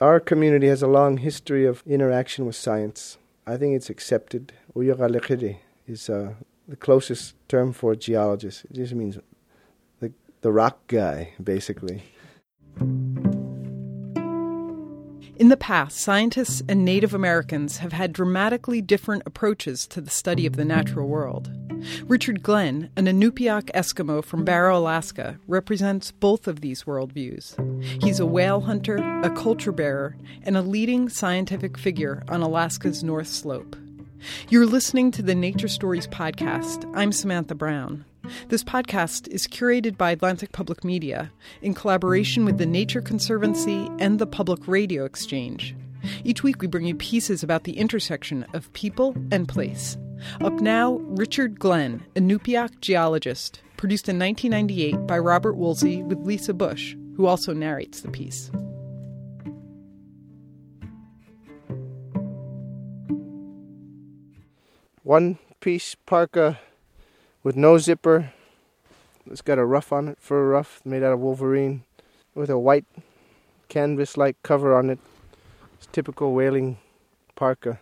Our community has a long history of interaction with science. I think it's accepted. Uyagalekhiri is uh, the closest term for geologist. It just means the, the rock guy, basically. In the past, scientists and Native Americans have had dramatically different approaches to the study of the natural world. Richard Glenn, an Inupiaq Eskimo from Barrow, Alaska, represents both of these worldviews. He's a whale hunter, a culture bearer, and a leading scientific figure on Alaska's North Slope. You're listening to the Nature Stories podcast. I'm Samantha Brown. This podcast is curated by Atlantic Public Media in collaboration with the Nature Conservancy and the Public Radio Exchange. Each week, we bring you pieces about the intersection of people and place. Up now, Richard Glenn, a Inupiaq geologist, produced in 1998 by Robert Woolsey with Lisa Busch, who also narrates the piece. One piece parka with no zipper. It's got a ruff on it, fur ruff made out of wolverine, with a white canvas-like cover on it. It's typical whaling parka.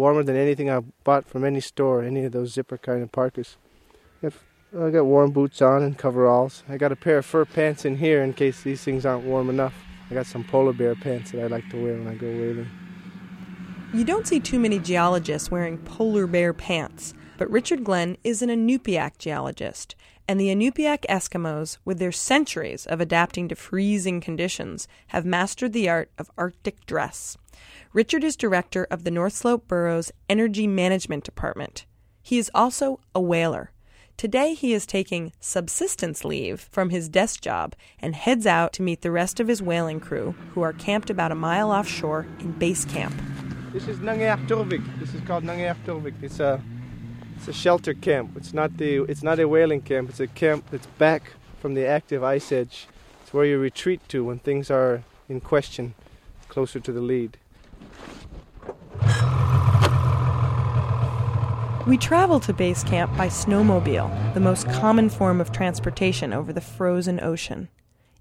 Warmer than anything I bought from any store, any of those zipper kind of parkas. I got warm boots on and coveralls. I got a pair of fur pants in here in case these things aren't warm enough. I got some polar bear pants that I like to wear when I go whaling. You don't see too many geologists wearing polar bear pants, but Richard Glenn is an Inupiaq geologist, and the Inupiaq Eskimos, with their centuries of adapting to freezing conditions, have mastered the art of Arctic dress. Richard is director of the North Slope Borough's Energy Management Department. He is also a whaler. Today he is taking subsistence leave from his desk job and heads out to meet the rest of his whaling crew, who are camped about a mile offshore in base camp. This is Turvik. This is called Turvik. It's a it's a shelter camp. It's not the it's not a whaling camp. It's a camp that's back from the active ice edge. It's where you retreat to when things are in question, closer to the lead. We travel to base camp by snowmobile, the most common form of transportation over the frozen ocean.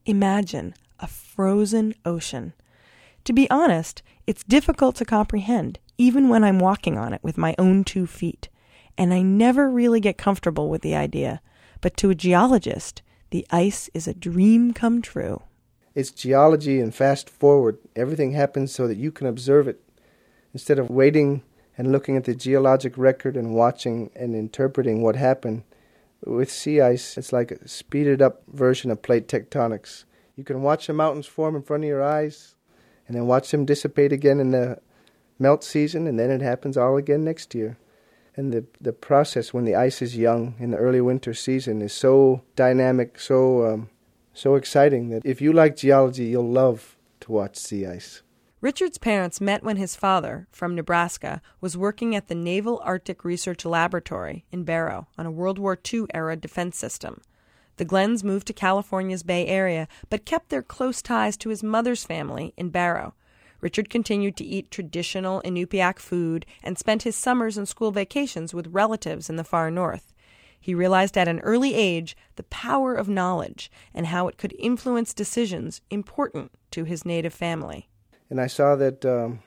Imagine a frozen ocean. To be honest, it's difficult to comprehend, even when I'm walking on it with my own two feet and I never really get comfortable with the idea. But to a geologist, the ice is a dream come true. It's geology and fast forward. Everything happens so that you can observe it instead of waiting and looking at the geologic record and watching and interpreting what happened. With sea ice, it's like a speeded up version of plate tectonics. You can watch the mountains form in front of your eyes and then watch them dissipate again in the melt season, and then it happens all again next year and the the process when the ice is young in the early winter season is so dynamic, so um, so exciting that if you like geology, you'll love to watch sea ice. Richard's parents met when his father, from Nebraska, was working at the Naval Arctic Research Laboratory in Barrow on a World War II era defense system. The Glenns moved to California's Bay Area, but kept their close ties to his mother's family in Barrow. Richard continued to eat traditional Inupiaq food and spent his summers and school vacations with relatives in the far north. He realized at an early age the power of knowledge and how it could influence decisions important to his native family. And I saw that um,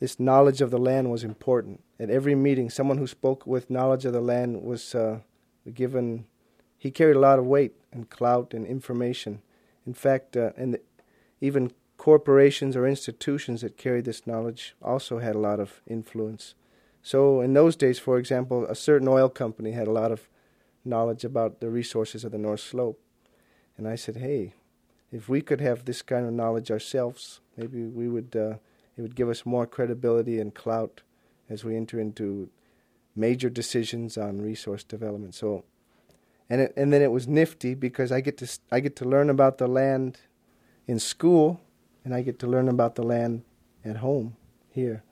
this knowledge of the land was important. At every meeting, someone who spoke with knowledge of the land was uh, given, he carried a lot of weight and clout and information. In fact, uh, and even corporations or institutions that carried this knowledge also had a lot of influence. So, in those days, for example, a certain oil company had a lot of knowledge about the resources of the North Slope. And I said, hey, if we could have this kind of knowledge ourselves, maybe we would, uh, it would give us more credibility and clout as we enter into major decisions on resource development. So, and it, and then it was nifty because I get to I get to learn about the land in school and I get to learn about the land at home here.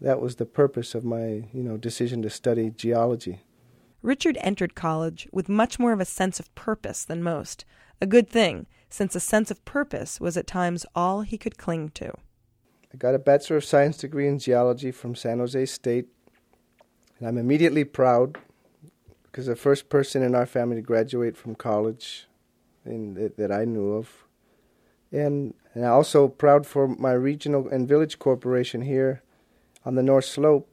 That was the purpose of my, you know, decision to study geology. Richard entered college with much more of a sense of purpose than most. A good thing, since a sense of purpose was at times all he could cling to. I got a Bachelor of Science degree in geology from San Jose State, and I'm immediately proud because the first person in our family to graduate from college in, that, that I knew of. And And I'm also proud for my regional and village corporation here on the North Slope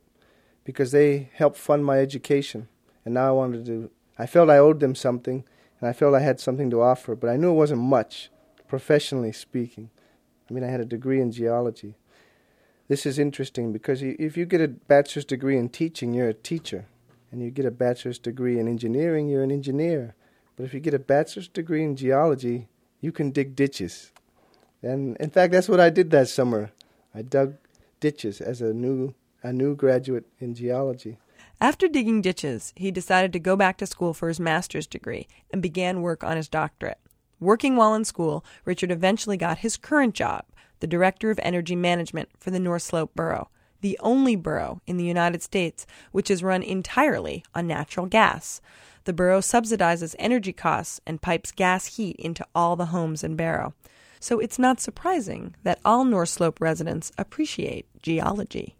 because they helped fund my education. And now I wanted to, I felt I owed them something and I felt I had something to offer, but I knew it wasn't much, professionally speaking. I mean, I had a degree in geology. This is interesting because if you get a bachelor's degree in teaching, you're a teacher. And you get a bachelor's degree in engineering, you're an engineer. But if you get a bachelor's degree in geology, you can dig ditches. And in fact, that's what I did that summer. I dug ditches as a new a new graduate in geology. After digging ditches, he decided to go back to school for his master's degree and began work on his doctorate. Working while in school, Richard eventually got his current job, the Director of Energy Management for the North Slope Borough, the only borough in the United States which is run entirely on natural gas. The borough subsidizes energy costs and pipes gas heat into all the homes in Barrow. So it's not surprising that all North Slope residents appreciate geology.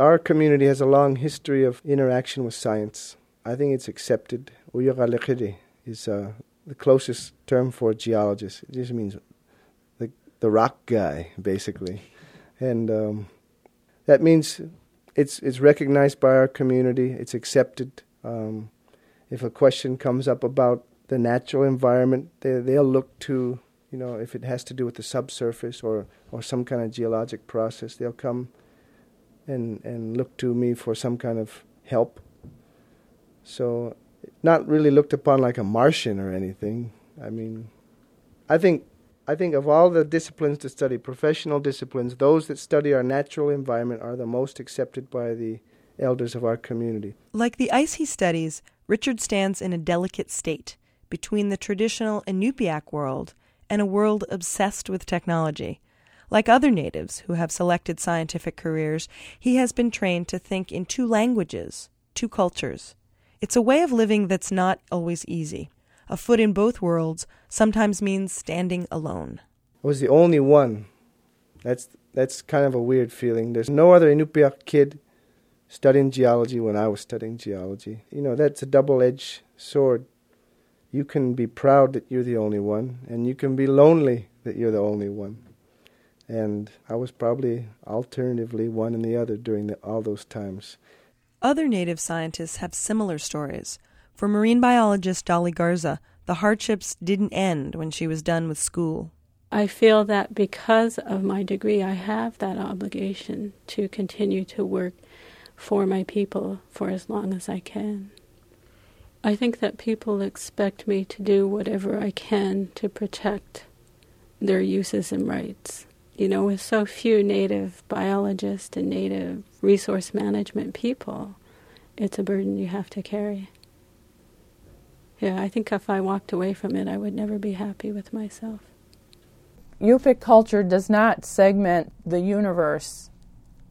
Our community has a long history of interaction with science. I think it's accepted. Uyagalekhiri is uh, the closest term for geologist. It just means the the rock guy, basically, and um, that means it's it's recognized by our community. It's accepted. Um, if a question comes up about the natural environment, they they'll look to you know if it has to do with the subsurface or or some kind of geologic process, they'll come and and look to me for some kind of help. So, not really looked upon like a Martian or anything. I mean, I think I think of all the disciplines to study, professional disciplines, those that study our natural environment are the most accepted by the elders of our community. Like the ice he studies, Richard stands in a delicate state between the traditional Inupiaq world and a world obsessed with technology. Like other natives who have selected scientific careers, he has been trained to think in two languages, two cultures. It's a way of living that's not always easy. A foot in both worlds sometimes means standing alone. I was the only one. That's that's kind of a weird feeling. There's no other Inupiaq kid studying geology when I was studying geology. You know, that's a double-edged sword. You can be proud that you're the only one, and you can be lonely that you're the only one. And I was probably alternatively one and the other during the, all those times. Other native scientists have similar stories. For marine biologist Dolly Garza, the hardships didn't end when she was done with school. I feel that because of my degree, I have that obligation to continue to work for my people for as long as I can. I think that people expect me to do whatever I can to protect their uses and rights. You know, with so few native biologists and native resource management people, it's a burden you have to carry. Yeah, I think if I walked away from it, I would never be happy with myself. Yupik culture does not segment the universe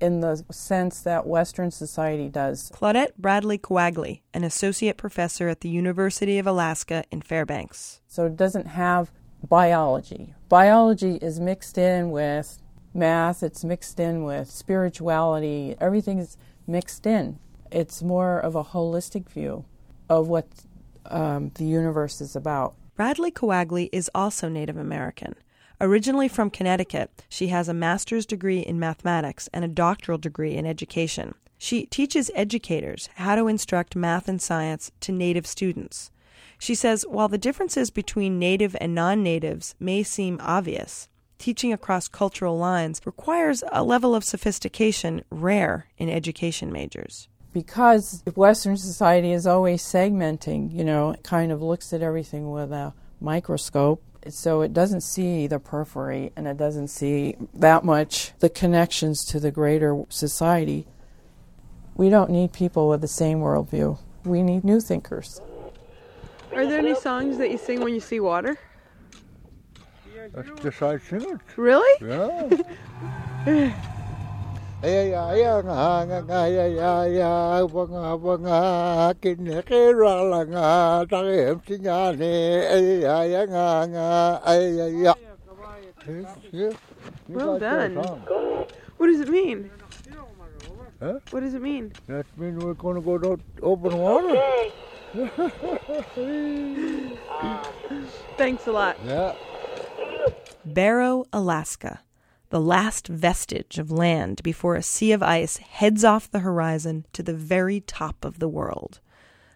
in the sense that Western society does. Claudette Bradley Kawagley, an associate professor at the University of Alaska in Fairbanks. So it doesn't have biology. Biology is mixed in with math, it's mixed in with spirituality, everything is mixed in. It's more of a holistic view of what um, the universe is about. Bradley Kawagley is also Native American. Originally from Connecticut, she has a master's degree in mathematics and a doctoral degree in education. She teaches educators how to instruct math and science to Native students. She says while the differences between Native and non natives may seem obvious, teaching across cultural lines requires a level of sophistication rare in education majors because Western society is always segmenting, you know, kind of looks at everything with a microscope. So it doesn't see the periphery and it doesn't see that much the connections to the greater society. We don't need people with the same worldview. We need new thinkers. Are there any songs that you sing when you see water? That's just I sing it. Really? Yeah. Well done. What does it mean? Huh? What does it mean? That means we're going to go to open water. Um, Thanks a lot. Yeah. Barrow, Alaska, the last vestige of land before a sea of ice heads off the horizon to the very top of the world.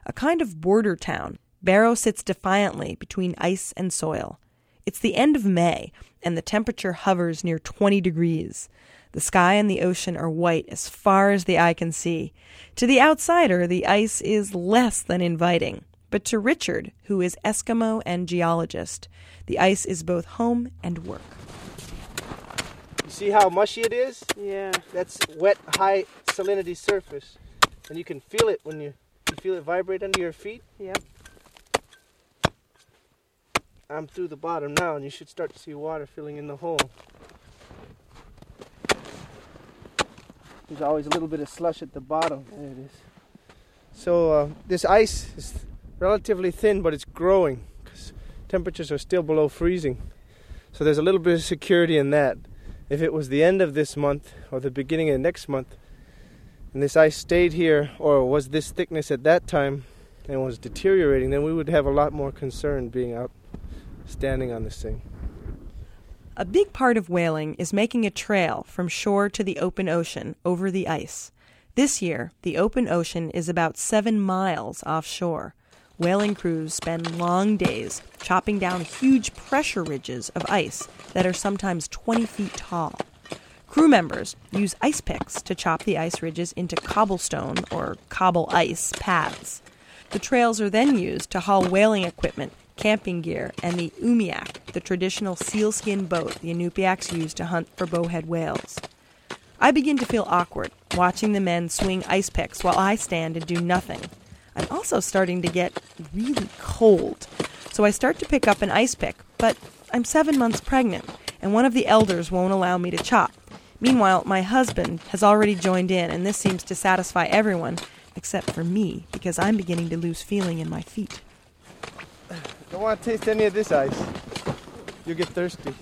A kind of border town, Barrow sits defiantly between ice and soil. It's the end of May, and the temperature hovers near 20 degrees. The sky and the ocean are white as far as the eye can see. To the outsider, the ice is less than inviting. But to Richard, who is Eskimo and geologist, the ice is both home and work. You see how mushy it is? Yeah. That's wet, high salinity surface. And you can feel it when you, you feel it vibrate under your feet. Yep. I'm through the bottom now, and you should start to see water filling in the hole. There's always a little bit of slush at the bottom. There it is. So uh, this ice is relatively thin, but it's growing because temperatures are still below freezing. So there's a little bit of security in that. If it was the end of this month or the beginning of next month, and this ice stayed here or was this thickness at that time and was deteriorating, then we would have a lot more concern being out standing on this thing. A big part of whaling is making a trail from shore to the open ocean over the ice. This year, the open ocean is about seven miles offshore. Whaling crews spend long days chopping down huge pressure ridges of ice that are sometimes 20 feet tall. Crew members use ice picks to chop the ice ridges into cobblestone or cobble ice paths. The trails are then used to haul whaling equipment camping gear, and the umiak, the traditional sealskin boat the Inupiats use to hunt for bowhead whales. I begin to feel awkward watching the men swing ice picks while I stand and do nothing. I'm also starting to get really cold, so I start to pick up an ice pick, but I'm seven months pregnant, and one of the elders won't allow me to chop. Meanwhile, my husband has already joined in, and this seems to satisfy everyone except for me because I'm beginning to lose feeling in my feet. I don't want to taste any of this ice. You'll get thirsty.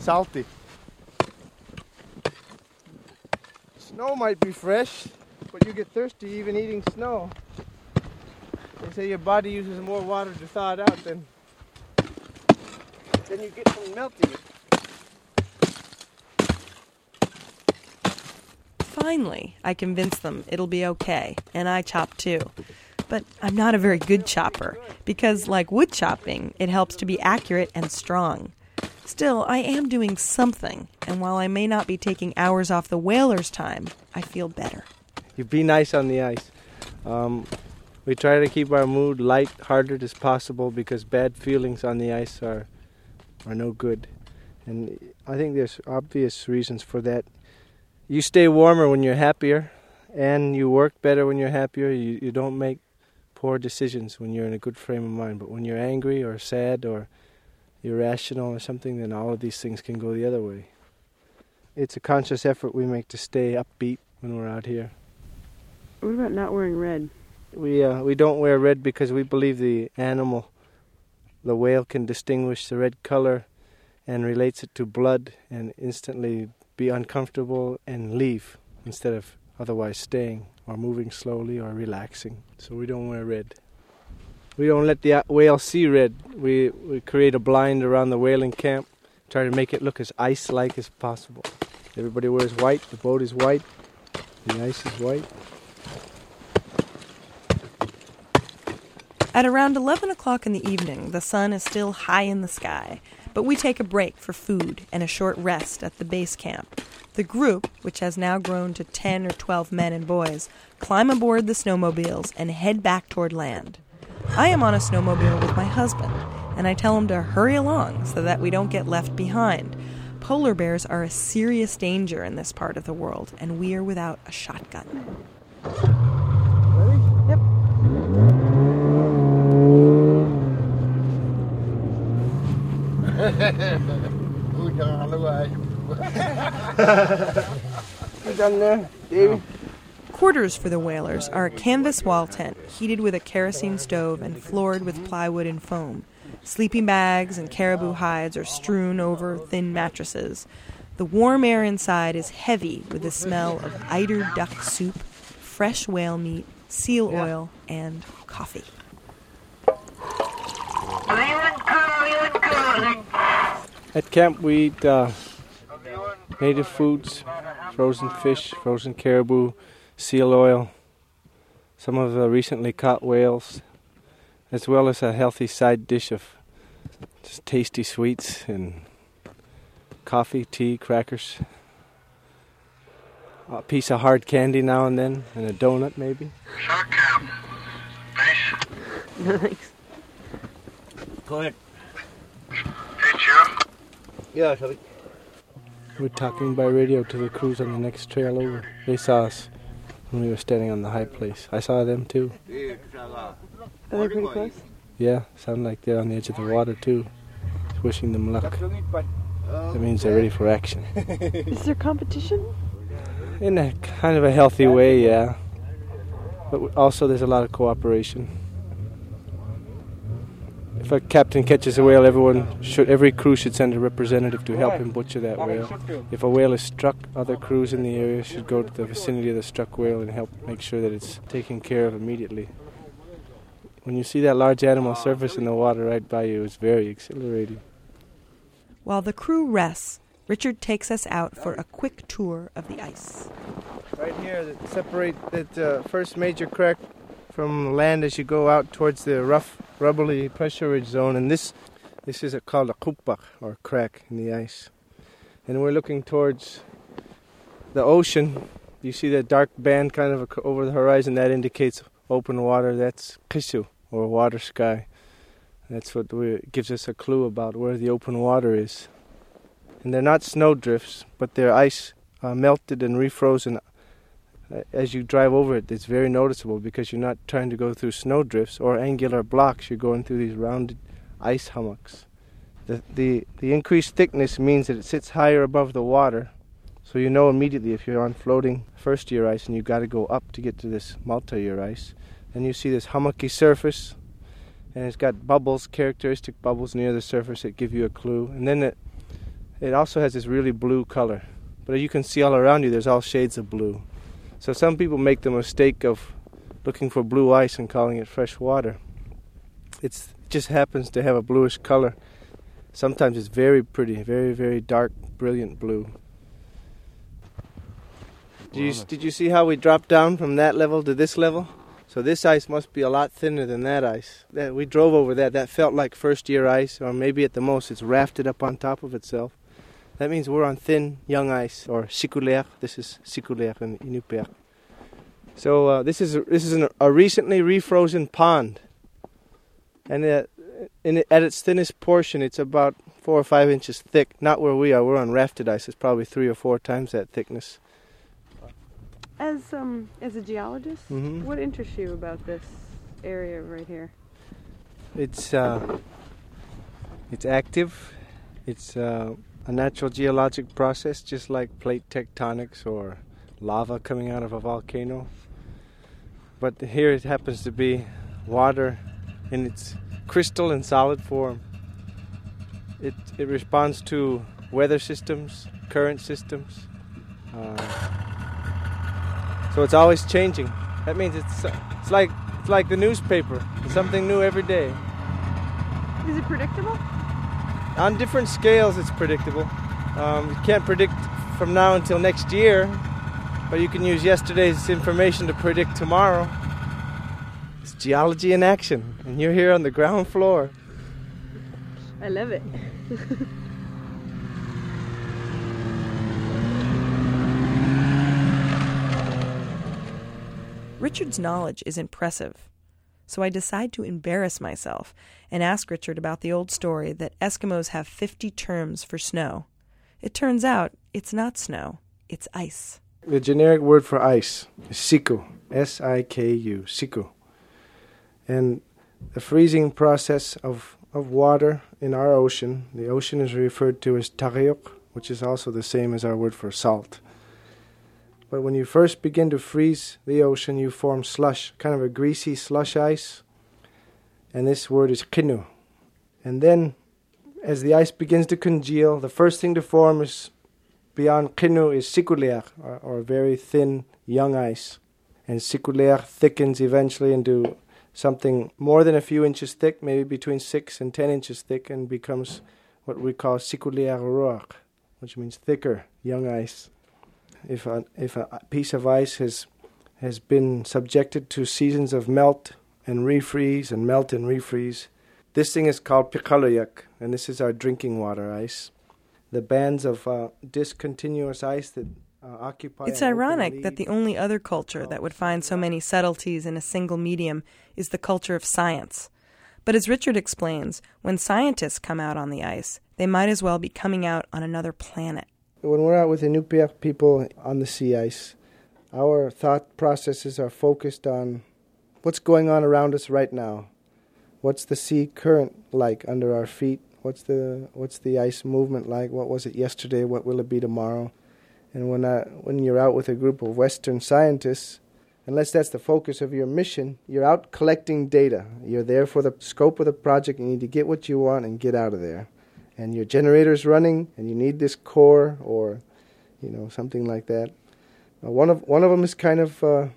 Salty. Snow might be fresh, but you get thirsty even eating snow. They say your body uses more water to thaw it out than, than you get from melting it. Finally, I convince them it'll be okay, and I chop too. But I'm not a very good chopper, because, like wood chopping, it helps to be accurate and strong. Still, I am doing something, and while I may not be taking hours off the whaler's time, I feel better. You be nice on the ice. Um, we try to keep our mood light hearted as possible because bad feelings on the ice are are no good. And I think there's obvious reasons for that. You stay warmer when you're happier, and you work better when you're happier. You, you don't make poor decisions when you're in a good frame of mind. But when you're angry or sad or irrational or something, then all of these things can go the other way. It's a conscious effort we make to stay upbeat when we're out here. What about not wearing red? We uh, we don't wear red because we believe the animal, the whale, can distinguish the red color, and relates it to blood, and instantly be uncomfortable and leave instead of otherwise staying or moving slowly or relaxing. So we don't wear red. We don't let the whale see red. We we create a blind around the whaling camp, try to make it look as ice-like as possible. Everybody wears white. The boat is white. The ice is white. At around 11 o'clock in the evening, the sun is still high in the sky, but we take a break for food and a short rest at the base camp. The group, which has now grown to 10 or 12 men and boys, climb aboard the snowmobiles and head back toward land. I am on a snowmobile with my husband, and I tell him to hurry along so that we don't get left behind. Polar bears are a serious danger in this part of the world, and we are without a shotgun. You done there, Davy? Quarters for the whalers are a canvas wall tent heated with a kerosene stove and floored with plywood and foam. Sleeping bags and caribou hides are strewn over thin mattresses. The warm air inside is heavy with the smell of eider duck soup, fresh whale meat, seal oil, and coffee. At camp, we eat uh, native foods, frozen fish, frozen caribou, seal oil, some of the recently caught whales, as well as a healthy side dish of just tasty sweets and coffee, tea, crackers, a piece of hard candy now and then, and a donut maybe. Shark camp. Base. Nice. Go ahead. Hey, Joe. Yeah, Charlie. We're talking by radio to the crews on the next trail over. They saw us when we were standing on the high place. I saw them too. Are they pretty close? Yeah, sound like they're on the edge of the water too. Wishing them luck. That means they're ready for action. Is there competition? In a kind of a healthy way, yeah. But also, there's a lot of cooperation. If a captain catches a whale, everyone should, every crew should send a representative to help him butcher that whale. If a whale is struck, other crews in the area should go to the vicinity of the struck whale and help make sure that it's taken care of immediately. When you see that large animal surface in the water right by you, it's very exhilarating. While the crew rests, Richard takes us out for a quick tour of the ice. Right here, that separate that uh, first major crack from land as you go out towards the rough, rubbly pressure ridge zone, and this this is called a kupbach or crack in the ice. And we're looking towards the ocean. You see that dark band kind of over the horizon. That indicates open water. That's kishu or water sky. That's what we, gives us a clue about where the open water is. And they're not snow drifts, but they're ice uh, melted and refrozen as you drive over it, it's very noticeable because you're not trying to go through snowdrifts or angular blocks. You're going through these rounded ice hummocks. The, the, the increased thickness means that it sits higher above the water, so you know immediately if you're on floating first year ice and you've got to go up to get to this multi year ice. Then you see this hummocky surface, and it's got bubbles, characteristic bubbles near the surface that give you a clue. And then it, it also has this really blue color. But you can see all around you, there's all shades of blue. So some people make the mistake of looking for blue ice and calling it fresh water. It's, it just happens to have a bluish color. Sometimes it's very pretty, very, very dark, brilliant blue. Did you, did you see how we dropped down from that level to this level? So this ice must be a lot thinner than that ice. That we drove over that. That felt like first year ice, or maybe at the most it's rafted up on top of itself. That means we're on thin young ice, or sikuler. This is sikuler in Inupiaq. So uh, this is a, this is an, a recently refrozen pond, and uh, in it, at its thinnest portion, it's about four or five inches thick. Not where we are. We're on rafted ice. It's probably three or four times that thickness. As um as a geologist, Mhm. what interests you about this area right here? It's uh, it's active. It's uh, a natural geologic process, just like plate tectonics or lava coming out of a volcano. But here it happens to be water in its crystal and solid form. It it responds to weather systems, current systems. Uh, so it's always changing. That means it's it's like it's like the newspaper. Something new every day. Is it predictable? On different scales, it's predictable. Um, you can't predict from now until next year, but you can use yesterday's information to predict tomorrow. It's geology in action, and you're here on the ground floor. I love it. Richard's knowledge is impressive, so I decide to embarrass myself and ask Richard about the old story that Eskimos have 50 terms for snow. It turns out it's not snow, it's ice. The generic word for ice is siku, S I K U, siku. And the freezing process of, of water in our ocean, the ocean is referred to as taryuk, which is also the same as our word for salt. But when you first begin to freeze the ocean, you form slush, kind of a greasy slush ice. And this word is kinu. And then, as the ice begins to congeal, the first thing to form is beyond kinu is sikuleer, or, or very thin young ice. And sikuleer thickens eventually into something more than a few inches thick, maybe between six and ten inches thick, and becomes what we call sikuliar ruach, which means thicker, young ice. If a, if a piece of ice has, has been subjected to seasons of melt and refreeze and melt and refreeze, this thing is called piqaloyak, and this is our drinking water ice. The bands of uh, discontinuous ice that uh, occupy. It's ironic that the only other culture that would find so many subtleties in a single medium is the culture of science. But as Richard explains, when scientists come out on the ice, they might as well be coming out on another planet. When we're out with the Inupiaq people on the sea ice, our thought processes are focused on what's going on around us right now. What's the sea current like under our feet? What's the what's the ice movement like? What was it yesterday? What will it be tomorrow? And when I, when you're out with a group of Western scientists, unless that's the focus of your mission, you're out collecting data. You're there for the scope of the project. You need to get what you want and get out of there. And your generator's running, and you need this core or, you know, something like that. Uh, one of one of them is kind of uh,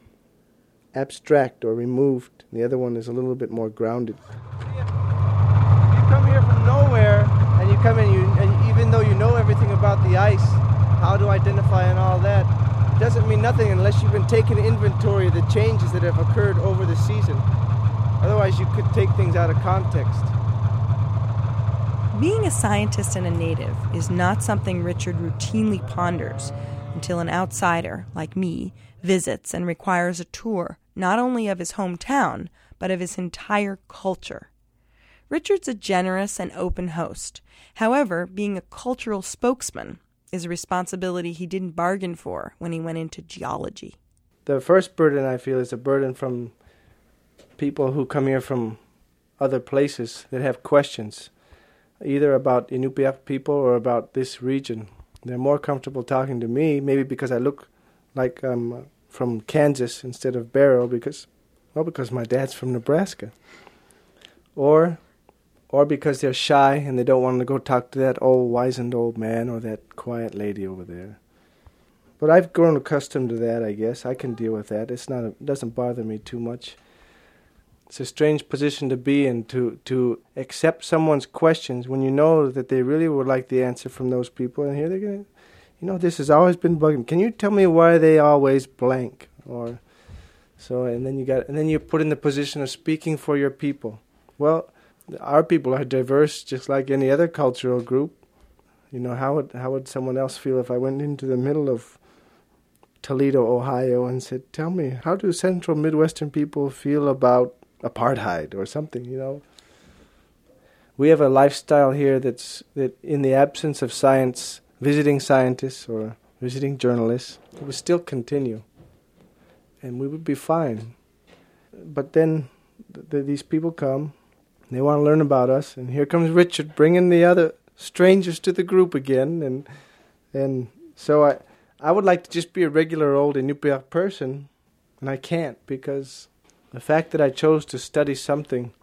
abstract or removed. The other one is a little bit more grounded. You come here from nowhere, and you come in, you, and even though you know everything about the ice, how to identify and all that, doesn't mean nothing unless you've been taking inventory of the changes that have occurred over the season. Otherwise, you could take things out of context. Being a scientist and a native is not something Richard routinely ponders until an outsider, like me, visits and requires a tour not only of his hometown, but of his entire culture. Richard's a generous and open host. However, being a cultural spokesman is a responsibility he didn't bargain for when he went into geology. The first burden I feel is a burden from people who come here from other places that have questions, either about Inupiaq people or about this region. They're more comfortable talking to me, maybe because I look like I'm from Kansas instead of Barrow, because, well, because my dad's from Nebraska. Or or because they're shy and they don't want to go talk to that old wizened old man or that quiet lady over there. But I've grown accustomed to that, I guess. I can deal with that. It's not a, it doesn't bother me too much. It's a strange position to be in to to accept someone's questions when you know that they really would like the answer from those people and here they're going to you know this has always been bugging. Can you tell me why they always blank or so and then you got and then you're put in the position of speaking for your people. Well, our people are diverse just like any other cultural group. You know, how would how would someone else feel if I went into the middle of Toledo, Ohio and said, "Tell me, how do central midwestern people feel about apartheid or something, you know?" We have a lifestyle here that's that in the absence of science, visiting scientists or visiting journalists, it would still continue. And we would be fine. But then th- th- these people come they want to learn about us, and here comes Richard bringing the other strangers to the group again, and and so I I would like to just be a regular old Inupiaq person, and I can't because the fact that I chose to study something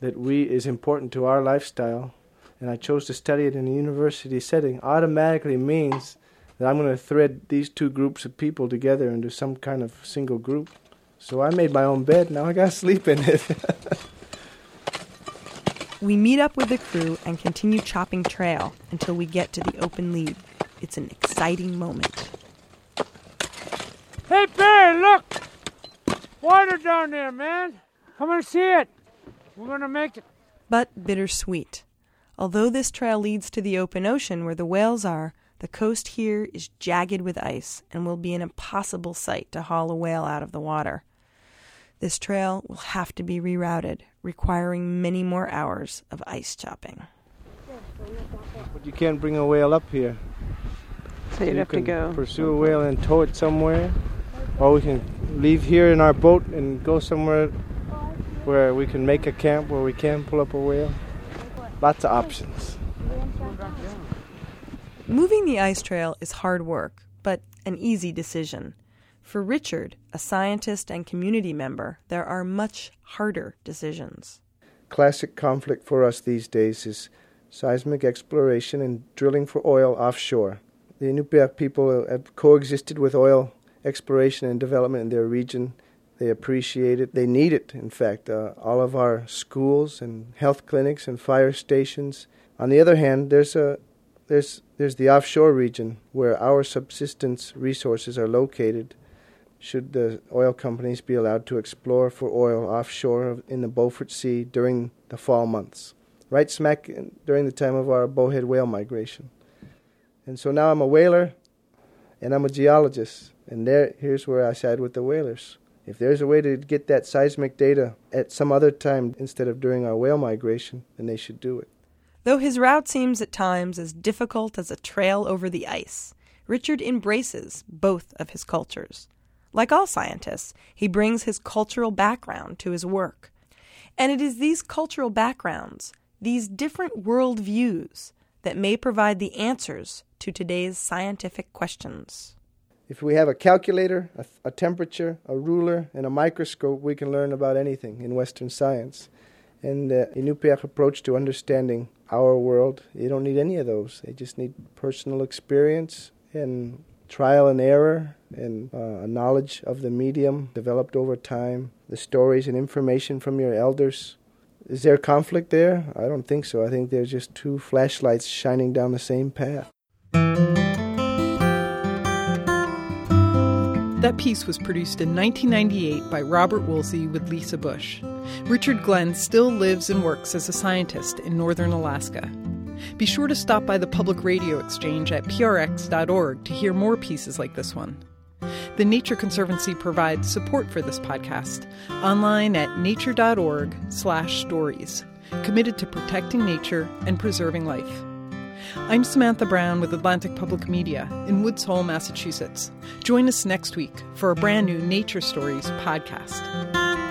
that we is important to our lifestyle, and I chose to study it in a university setting, automatically means that I'm going to thread these two groups of people together into some kind of single group. So I made my own bed. Now I got to sleep in it. We meet up with the crew and continue chopping trail until we get to the open lead. It's an exciting moment. Hey, Barry, look! Water down there, man. Come and see it. We're gonna make it. But bittersweet. Although this trail leads to the open ocean where the whales are, the coast here is jagged with ice and will be an impossible site to haul a whale out of the water. This trail will have to be rerouted, requiring many more hours of ice chopping. But you can't bring a whale up here. So you'd you have to go. pursue a whale and tow it somewhere, or we can leave here in our boat and go somewhere where we can make a camp where we can pull up a whale. Lots of options. Moving the ice trail is hard work, but an easy decision. For Richard, a scientist and community member, there are much harder decisions. Classic conflict for us these days is seismic exploration and drilling for oil offshore. The Inupiaq people have coexisted with oil exploration and development in their region. They appreciate it. They need it, in fact. Uh, all of our schools and health clinics and fire stations On the other hand, there's a there's there's the offshore region where our subsistence resources are located. Should the oil companies be allowed to explore for oil offshore in the Beaufort Sea during the fall months, right smack during the time of our bowhead whale migration? And so now I'm a whaler, and I'm a geologist, and there here's where I side with the whalers. If there's a way to get that seismic data at some other time instead of during our whale migration, then they should do it. Though his route seems at times as difficult as a trail over the ice, Richard embraces both of his cultures. Like all scientists, he brings his cultural background to his work. And it is these cultural backgrounds, these different world views, that may provide the answers to today's scientific questions. If we have a calculator, a, a, temperature, a ruler, and a microscope, we can learn about anything in Western science. And the Inupiaq approach to understanding our world, you don't need any of those. They just need personal experience and trial and error and uh, a knowledge of the medium developed over time, the stories and information from your elders. Is there conflict there? I don't think so. I think there's just two flashlights shining down the same path. That piece was produced in 1998 by Robert Woolsey with Lisa Busch. Richard Glenn still lives and works as a scientist in northern Alaska. Be sure to stop by the Public Radio Exchange at prx.org to hear more pieces like this one. The Nature Conservancy provides support for this podcast online at nature.org/stories, committed to protecting nature and preserving life. I'm Samantha Brown with Atlantic Public Media in Woods Hole, Massachusetts. Join us next week for a brand new Nature Stories podcast.